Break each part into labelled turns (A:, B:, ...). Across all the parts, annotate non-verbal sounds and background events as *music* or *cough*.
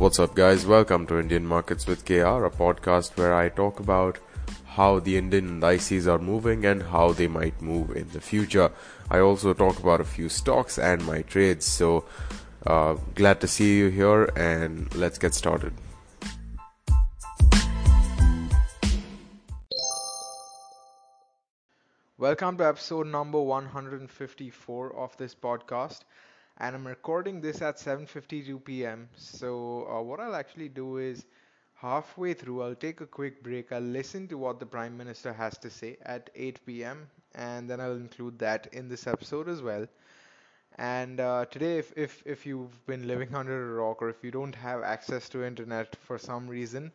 A: What's up, guys? Welcome to Indian Markets with KR, a podcast where I talk about how the Indian indices are moving and how they might move in the future. I also talk about a few stocks and my trades. So, uh, glad to see you here, and let's get started.
B: Welcome to episode number 154 of this podcast and I'm recording this at 7:52 p.m. So uh, what I'll actually do is halfway through I'll take a quick break. I'll listen to what the prime minister has to say at 8 p.m. and then I'll include that in this episode as well. And uh, today, if, if if you've been living *laughs* under a rock or if you don't have access to internet for some reason,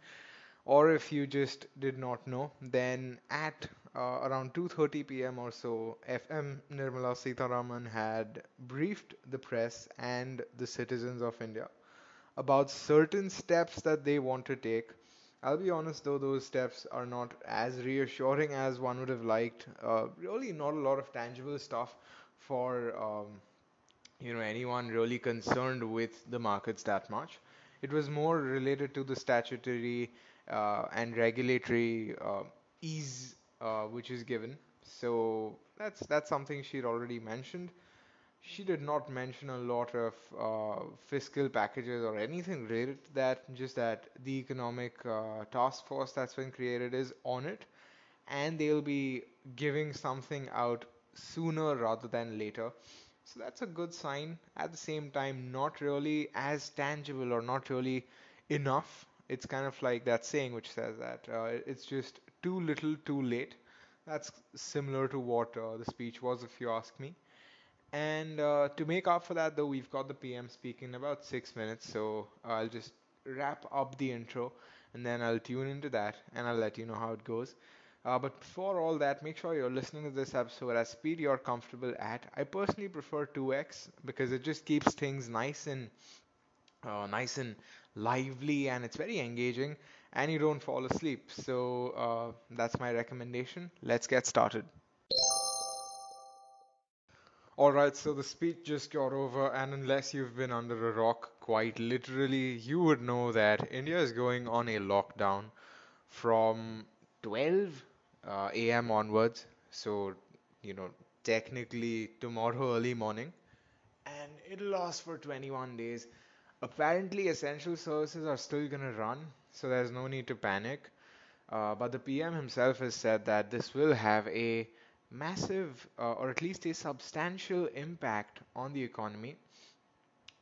B: or if you just did not know, then at uh, around 2:30 p.m. or so, FM Nirmala Sitharaman had briefed the press and the citizens of India about certain steps that they want to take. I'll be honest though, those steps are not as reassuring as one would have liked. Uh, really, not a lot of tangible stuff for um, you know anyone really concerned with the markets that much. It was more related to the statutory uh, and regulatory uh, ease uh, which is given. So that's that's something she'd already mentioned. She did not mention a lot of uh, fiscal packages or anything related to that. Just that the economic uh, task force that's been created is on it, and they'll be giving something out sooner rather than later. So that's a good sign. At the same time, not really as tangible or not really enough it's kind of like that saying which says that uh, it's just too little, too late. That's similar to what uh, the speech was, if you ask me. And uh, to make up for that, though, we've got the PM speaking in about six minutes, so I'll just wrap up the intro and then I'll tune into that and I'll let you know how it goes. Uh, but before all that, make sure you're listening to this episode at speed you're comfortable at. I personally prefer 2x because it just keeps things nice and uh, nice and lively and it's very engaging and you don't fall asleep. So uh, that's my recommendation. Let's get started. Alright, so the speech just got over, and unless you've been under a rock, quite literally, you would know that India is going on a lockdown from 12 uh, a.m. onwards. So, you know, technically tomorrow early morning, and it'll last for 21 days. Apparently, essential services are still going to run, so there's no need to panic. Uh, but the PM himself has said that this will have a massive, uh, or at least a substantial impact on the economy,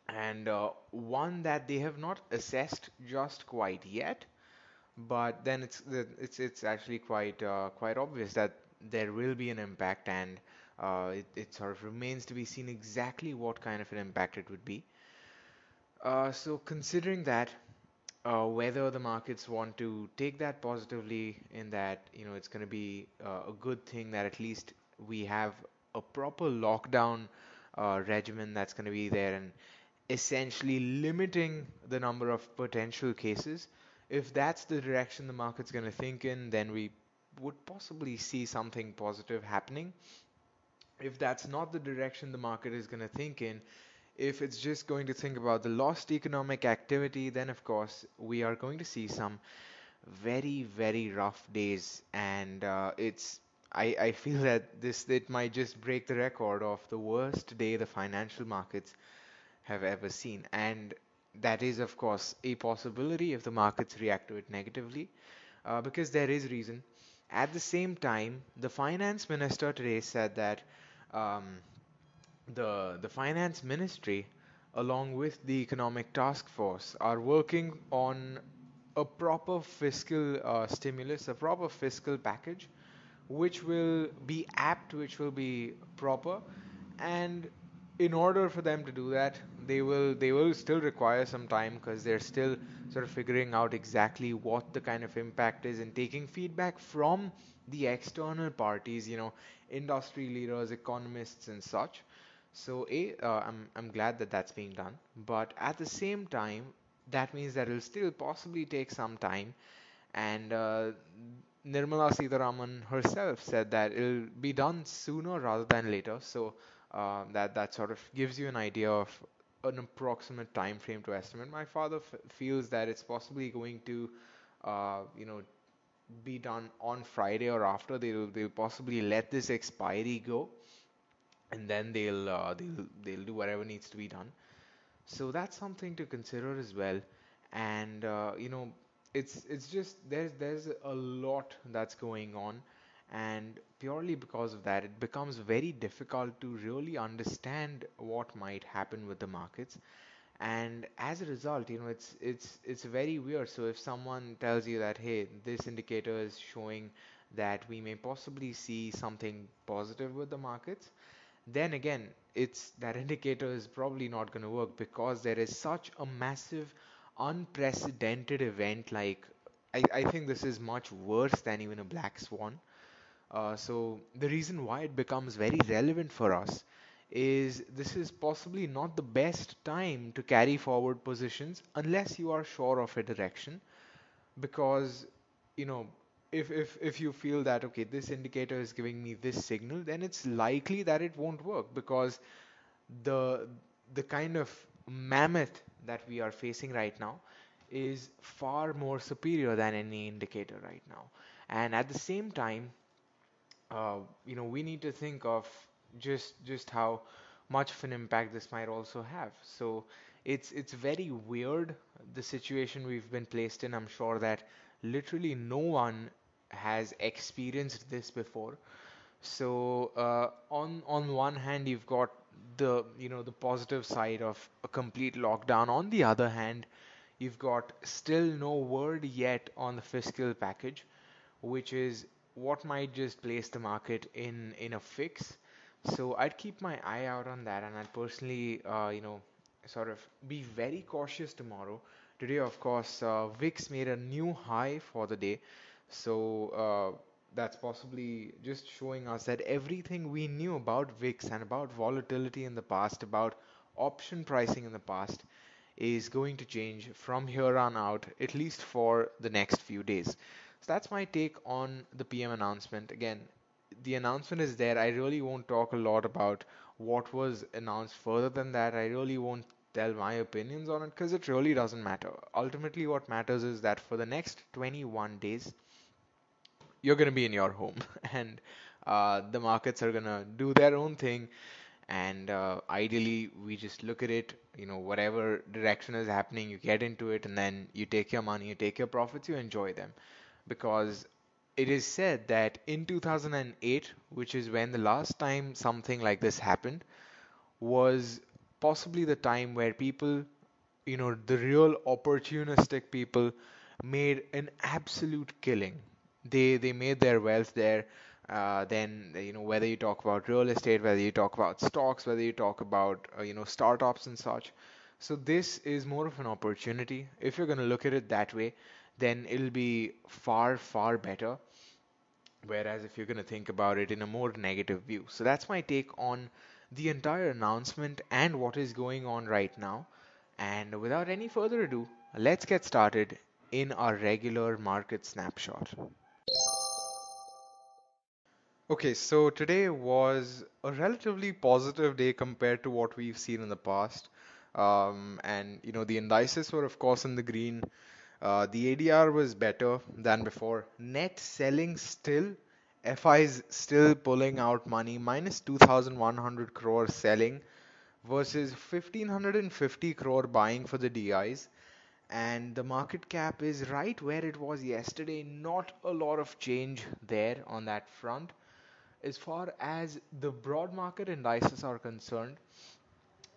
B: and uh, one that they have not assessed just quite yet. But then it's it's it's actually quite uh, quite obvious that there will be an impact, and uh, it, it sort of remains to be seen exactly what kind of an impact it would be. Uh, so considering that, uh, whether the markets want to take that positively in that, you know, it's going to be uh, a good thing that at least we have a proper lockdown uh, regimen that's going to be there and essentially limiting the number of potential cases. If that's the direction the market's going to think in, then we would possibly see something positive happening. If that's not the direction the market is going to think in, if it's just going to think about the lost economic activity, then of course we are going to see some very, very rough days. And uh, it's I, I feel *laughs* that this it might just break the record of the worst day the financial markets have ever seen. And that is, of course, a possibility if the markets react to it negatively, uh, because there is reason. At the same time, the finance minister today said that. Um, the the finance ministry along with the economic task force are working on a proper fiscal uh, stimulus a proper fiscal package which will be apt which will be proper. And in order for them to do that they will they will still require some time because they're still sort of figuring out exactly what the kind of impact is and taking feedback from the external parties you know industry leaders economists and such so a, uh, I'm I'm glad that that's being done, but at the same time, that means that it'll still possibly take some time, and uh, Nirmala Sitharaman herself said that it'll be done sooner rather than later. So uh, that that sort of gives you an idea of an approximate time frame to estimate. My father f feels that it's possibly going to, uh, you know, be done on Friday or after. They'll they'll possibly let this expiry go, and then they'll uh, they'll they'll do whatever needs to be done. So that's something to consider as well. And uh, you know, it's it's just there's there's a lot that's going on, and purely because of that, it becomes very difficult to really understand what might happen with the markets. And as a result, you know, it's it's it's very weird. So if someone tells you that, hey, this indicator is showing that we may possibly see something positive with the markets, then again, it's that *laughs* indicator is probably not going to work because there is such a massive, unprecedented event. Like, I, I think this is much worse than even a black swan. Uh, so the reason why it becomes very relevant for us is this is possibly not the best time to carry forward positions unless you are sure of a direction because you know if if if you feel that okay this indicator is giving me this signal then it's likely that it won't work because the the kind of mammoth that we are facing right now is far more superior than any indicator right now and at the same time uh, you know, we need to think of just just how much of an impact this might also have. So it's it's very weird the situation we've been placed in. I'm sure that literally no one has experienced this before. So uh, on on one hand, you've got the you know the positive side of a complete lockdown. On the other hand, you've got still no word yet on the fiscal package, which is what might just place the market in in a fix. So I'd keep my eye out on that, and I'd personally, uh, you know, sort of be very cautious tomorrow. Today, of course, uh, VIX made a new high for the day, so uh, that's possibly just showing us that everything we knew about VIX and about volatility in the past, about option pricing in the past, is going to change from here on out, at least for the next few days. So that's my take on the PM announcement. Again, the announcement is there. I really won't talk a lot about what was announced further than that. I really won't tell my opinions on it because it really doesn't matter. Ultimately, what matters is that for the next 21 days, you're going to be in your home. *laughs* And uh, the markets are going to do their own thing. And uh, ideally we just look at it you know whatever direction is happening you get into it and then you take your money you take your profits you enjoy them. Because it is said that in 2008 which is when the last time something like this happened was possibly the time where people you know the real opportunistic people made an absolute killing they they made their wealth there. Uh, then you know whether you talk about real estate, whether you talk about stocks, whether you talk about uh, you know startups and such. So this is more of an opportunity. If you're going to look at it that way, then it'll be far far better. Whereas if you're going to think about it in a more negative view. So that's my take on the entire announcement and what is going on right now. And without any further ado, let's get started in our regular market snapshot. Okay, so today was a relatively positive day compared to what we've seen in the past. Um, and you know the indices were of course in the green. Uh, the ADR was better than before. Net selling still, FIs still pulling out money, minus 2,100 crore selling versus 1,550 crore buying for the DIs. And the market cap is right where it was yesterday. Not a lot of change there on that front. As far as the broad market indices are concerned,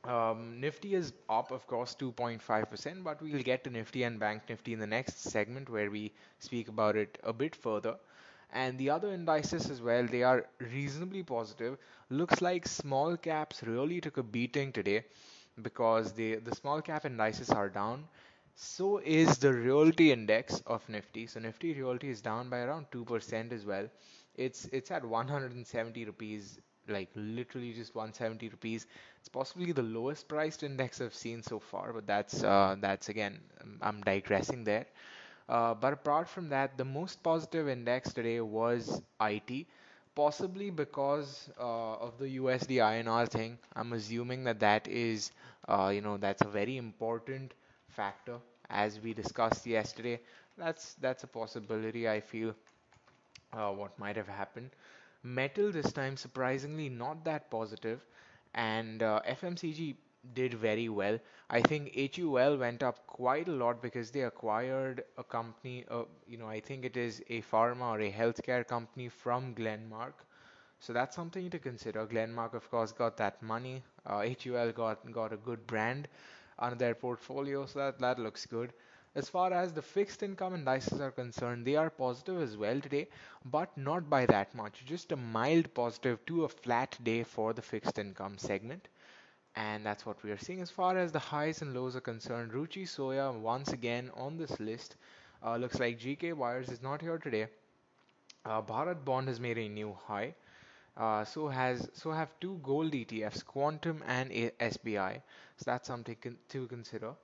B: um, Nifty is up, of course, 2.5%, but we'll get to Nifty and Bank Nifty in the next segment where we speak about it a bit further. And the other indices as well, they are reasonably positive. Looks like small caps really took a beating today because the the small cap indices are down. So is the realty index of Nifty. So Nifty realty is down by around 2% as well. It's it's at 170 rupees, like literally just 170 rupees. It's possibly the lowest priced index I've seen so far, but that's uh, that's again I'm digressing there. Uh, but apart from that, the most positive index today was IT, Possibly because uh, of the USD INR thing. I'm assuming that that is, uh, you know, that's a very important factor as we discussed yesterday. That's that's a possibility. I feel uh, what might have happened. Metal this time surprisingly not that positive, and uh, FMCG did very well. I think HUL went up quite a lot because they acquired a company, uh, you know, I think it is a pharma or a healthcare company from Glenmark. So that's something to consider. Glenmark, of course, got that money. Uh, HUL got got a good brand on their portfolio, so that that looks good. As far as the fixed income indices are concerned, they are positive as well today, but not by that much. Just a mild positive to a flat day for the fixed income segment and that's what we are seeing as far as the highs and lows are concerned. Ruchi Soya once again on this list. Uh, looks like GK Wires is not here today. Uh, Bharat Bond has made a new high. Uh, so has so have two gold ETFs, Quantum and a- SBI. So that's something con- to consider.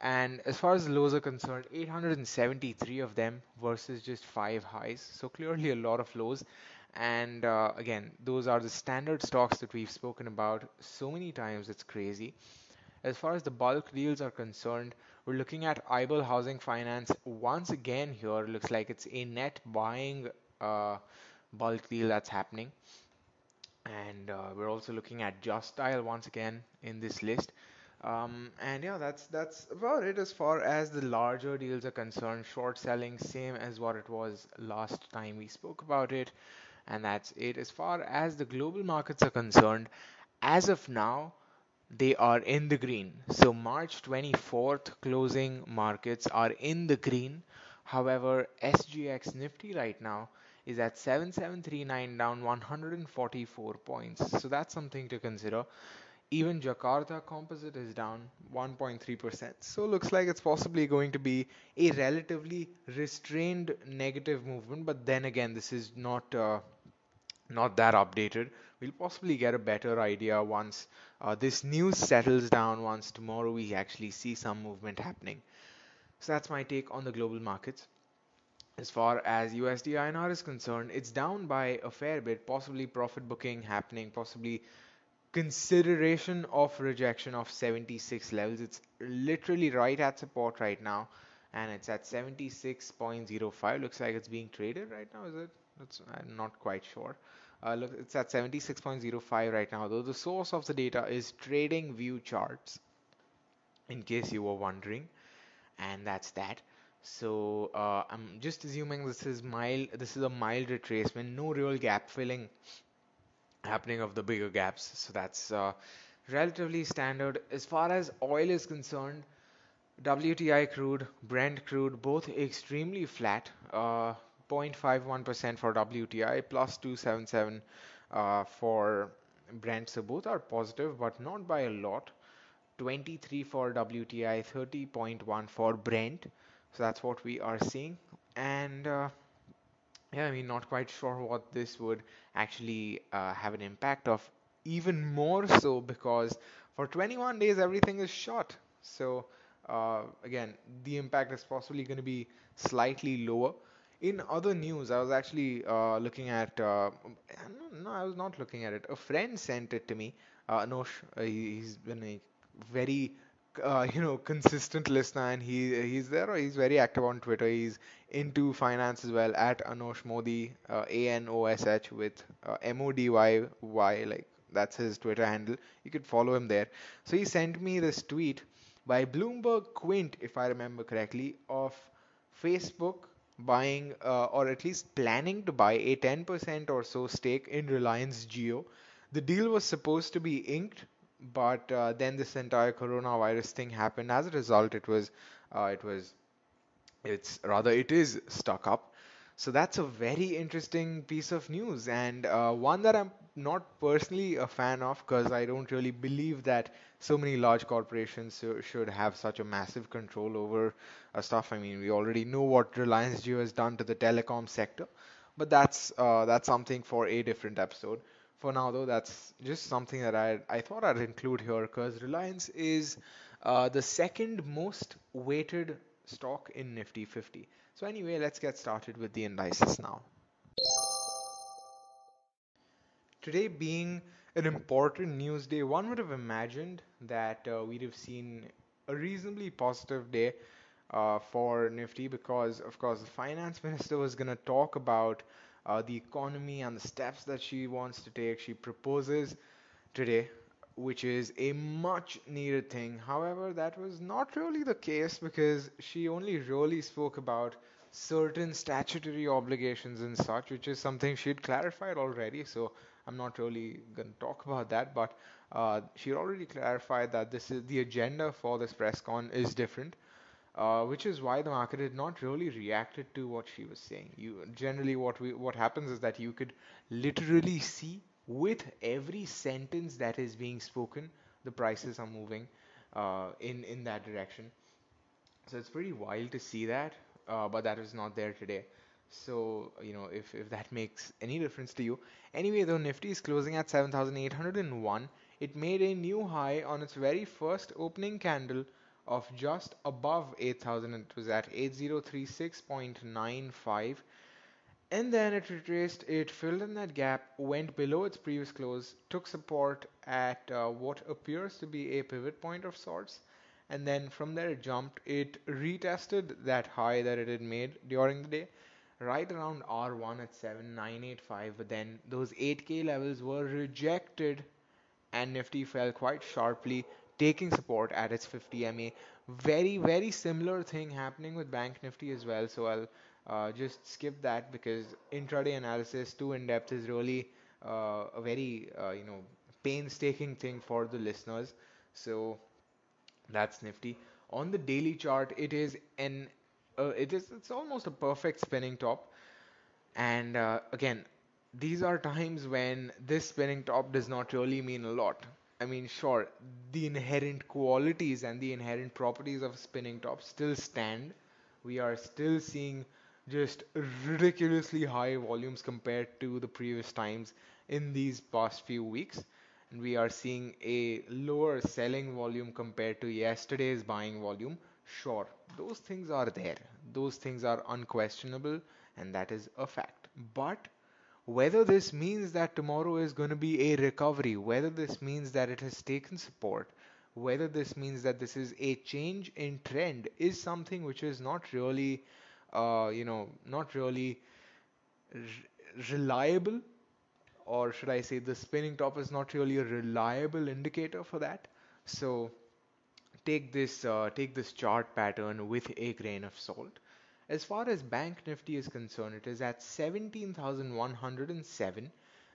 B: And as far as lows are concerned, 873 of them versus just five highs. So clearly a lot of lows. And uh, again, those are the standard stocks that we've spoken about so many times, it's crazy. As far as the bulk deals are concerned, we're looking at IBL Housing Finance once again here. Looks like it's a net buying uh, bulk deal that's happening. And uh, we're also looking at Just Dial once again in this list. Um, and yeah, that's that's about it as far as the larger deals are concerned. Short selling, same as what it was last time we spoke about it. And that's it. As far as the global markets are concerned, as of now, they are in the green. So March 24th closing markets are in the green. However, SGX Nifty right now is at 7739 down 144 points. So that's something to consider. Even Jakarta Composite is down 1.3%. So looks like it's possibly going to be a relatively restrained negative movement. But then again, this is not uh, not that updated. We'll possibly get a better idea once uh, this news settles down, once tomorrow we actually see some movement happening. So that's my take on the global markets. As far as USD INR is concerned, it's down by a fair bit, possibly profit booking happening, possibly consideration of rejection of 76 levels. It's literally right at support right now, and it's at 76.05. Looks like it's being traded right now, is it? That's, I'm not quite sure. Uh, look, it's at 76.05 right now, though the source of the data is Trading View Charts, in case you were wondering, and that's that. So uh, I'm just assuming this is mild. This is a mild retracement, no real gap filling happening of the bigger gaps. So that's uh, relatively standard. As far as oil is concerned, WTI crude, Brent crude, both extremely flat. Uh, 0.51% for WTI, plus 277 uh, for Brent. So both are positive, but not by a lot. 23 for WTI, 30.1 for Brent. So that's what we are seeing. And uh, yeah, I mean, not quite sure what this would actually uh, have an impact of. Even more so because for 21 days everything is short. So uh, again, the impact is possibly going to be slightly lower. In other news, I was actually uh, looking at. Uh, no, I was not looking at it. A friend sent it to me. Uh, Anosh, uh, he, has been a very uh, you know consistent listener and he he's there he's very active on twitter. He's into finance as well at anosh mody uh, a-n-o-s-h with uh, m-o-d-y-y like that's his twitter handle. You could follow him there. So he sent me this tweet by bloomberg quint if i remember correctly of facebook buying uh, or at least planning to buy a 10% or so stake in reliance Jio the deal was supposed to be inked but uh, then this entire coronavirus thing happened. As a result, it was uh, it was it's rather it is stuck up. So that's a very interesting piece of news and uh, one that I'm not personally a fan of because I don't really believe that so many large corporations should have such a massive control over uh, stuff. I mean, we already know what Reliance Jio has done to the telecom sector, but that's uh, that's something for a different episode. For now, though, that's just something that I I thought I'd include here because Reliance is uh, the second most weighted stock in Nifty 50. So anyway, let's get started with the indices now. Today being an important news day, one would have imagined that uh, we'd have seen a reasonably positive day uh, for Nifty because, of course, the finance *laughs* minister was going to talk about uh, the economy and the steps that she wants to take. She proposes today, which is a much needed thing. However, that was not really the case because she only really spoke about certain statutory obligations and such, which is something she'd clarified already. So I'm not really going to talk about that, but uh, she already clarified that this is the agenda for this press con is different. Uh, which is why the market had not really reacted to what she was saying. You generally what we what happens is that you could literally see with every sentence that is being spoken, the prices are moving uh, in in that direction. So it's pretty wild to see that, uh, but that is not there today. So, you know, if, if that makes any difference to you. Anyway, though Nifty is closing at 7,801, it made a new high on its very first opening candle of just above 8,000. It was at 8036.95. And then it retraced, it filled in that gap, went below its previous close, took support at uh, what appears to be a pivot point of sorts, and then from there it jumped. It retested that high that it had made during the day, right around R1 at 7985, but then those 8K levels were rejected and Nifty fell quite sharply, taking support at its 50 MA. Very, very similar thing happening with Bank Nifty as well. So I'll uh, just skip that because intraday analysis too in depth is really uh, a very uh, you know painstaking thing for the listeners. So that's nifty. On the daily chart, it is an uh, it is it's almost a perfect spinning top. And uh, again, these are times when this spinning top does not really mean a lot. I mean, sure, the inherent qualities and the inherent properties of spinning top still stand. We are still seeing just ridiculously high volumes compared to the previous times in these past few weeks. And we are seeing a lower selling volume compared to yesterday's buying volume. Sure, those things are there. Those things are unquestionable, and that is a fact. But whether this means that tomorrow is going to be a recovery, whether this means that it has taken support, whether this means that this is a change in trend is something which is not really uh, you know, not really reliable, or should I say the spinning top is not really a reliable indicator for that. So take this uh, take this chart pattern with a grain of salt. As far as Bank Nifty is concerned, it is at 17,107.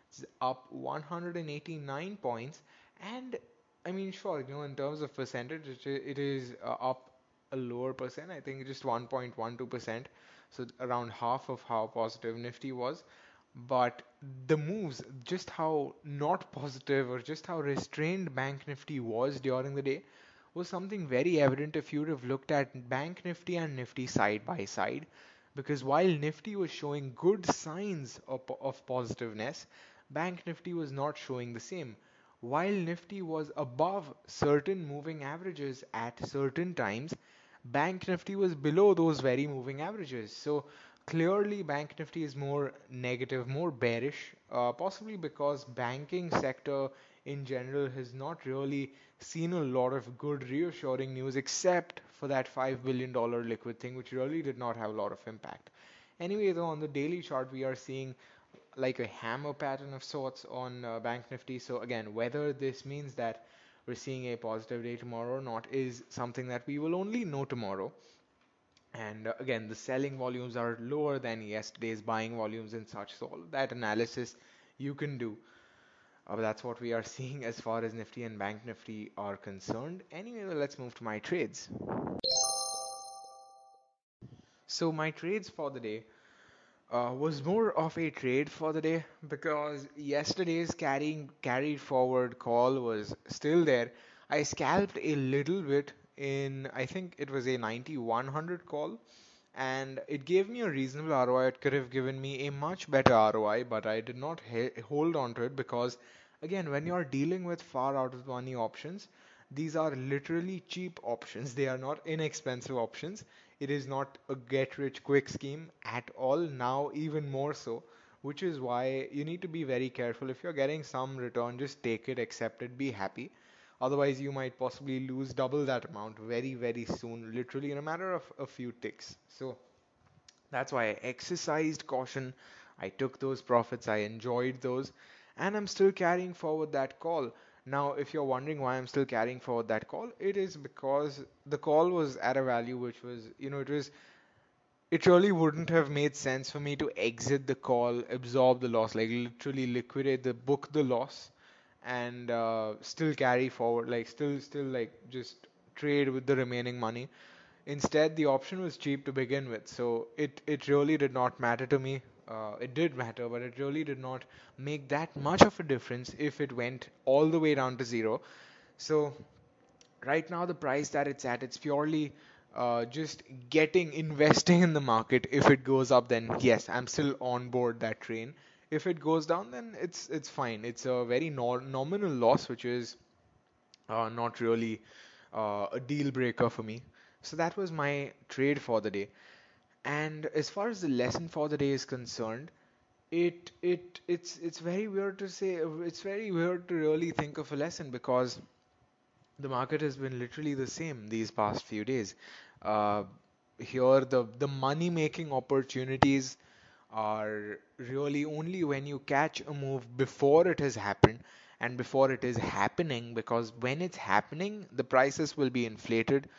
B: It's up 189 points, and I mean, sure, you know, in terms of percentage, it is uh, up a lower percent. I think just 1.12%, so around half of how positive Nifty was. But the moves, just how not positive or just how restrained Bank Nifty was during the day, was something very evident if you would have looked at Bank Nifty and Nifty side by side. Because while Nifty was showing good signs of, of positiveness, Bank Nifty was not showing the same while Nifty was above certain moving averages at certain times, Bank Nifty was below those very moving averages. So clearly Bank Nifty is more negative, more bearish, uh, possibly because banking sector in general has not really seen a lot of good reassuring news except for that $5 billion liquid thing, which really did not have a lot of impact. Anyway, though, on the daily chart, we are seeing like a hammer pattern of sorts on uh, Bank Nifty. So again, whether this means that we're seeing a positive day tomorrow or not is something that we will only know tomorrow. And uh, again, the selling volumes are lower than yesterday's buying volumes and such. So all that analysis you can do. Uh, that's what we are *laughs* seeing as far as Nifty and Bank Nifty are concerned. Anyway, let's move to my trades. So my trades for the day uh, was more of a trade for the day because yesterday's carrying carried forward call was still there. I scalped a little bit in I think it was a 9100 call and it gave me a reasonable ROI. It could have given me a much better ROI, but I did not hold on to it because again, when you're dealing with far out of money options, these are literally cheap options. They are not inexpensive options. It is not a get rich quick scheme at all, now even more so which is why you need to be very careful. If you're getting some return, just take it, accept it, be happy. Otherwise, you might possibly lose double that amount very, very soon, literally in a matter of a few ticks. So that's why I exercised caution. I took those profits, I enjoyed those, and I'm still carrying forward that call. Now, if you're wondering why I'm still carrying forward that call, it is because the call was at a value which was, you know, it was it really wouldn't have made sense for me to exit the call, absorb the loss, like literally liquidate the book the loss, and uh, still carry forward, like still still like just trade with the remaining money. Instead, the option was cheap to begin with, so it it really did not matter to me. Uh, it did matter, but it really did not make that much of a difference if it went all the way down to zero. So right now the price that it's at it's purely uh, just getting *laughs* investing in the market if it goes up then yes i'm still on board that train if it goes down then it's it's fine. It's a very nominal loss which is uh, not really uh, a deal breaker for me. So that was my trade for the day. And as far as the lesson for the day is concerned it it it's it's very weird to say it's very weird to really think of a lesson because the market has been literally the same these past few days. Uh, here, the the money making opportunities are really only when you catch a move before it has happened and before it is happening, because when it's happening, the prices will be inflated.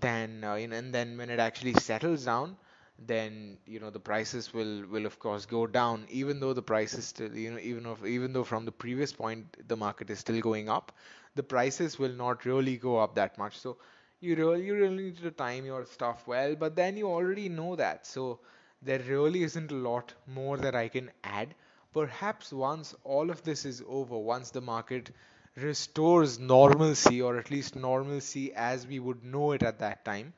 B: Then, uh, and then when it actually settles down, then you know the prices will will of course go down even though the prices still you know even if even though from the previous point the market is still going up the prices will not really go up that much so you really you really need to time your stuff well but then you already know that so there really isn't a lot more that I can add perhaps once all of this is over once the market restores normalcy or at least normalcy as we would know it at that time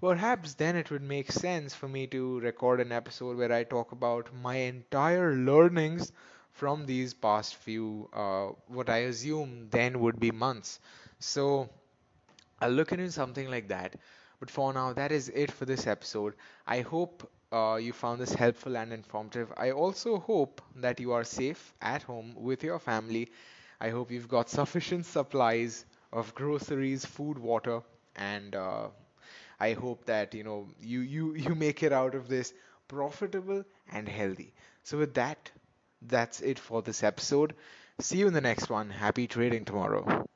B: Perhaps then it would make sense for me to record an episode where I talk about my entire learnings from these past few, uh, what I assume then would be months. So I'll look into something like that. But for now, that is it for this episode. I hope uh, you found this helpful and informative. I also hope that you are safe at home with your family. I hope you've got sufficient supplies of groceries, food, water, and uh, I hope that you know you you you make it out of this profitable and healthy. So with that, that's it for this episode. See you in the next one. Happy trading tomorrow.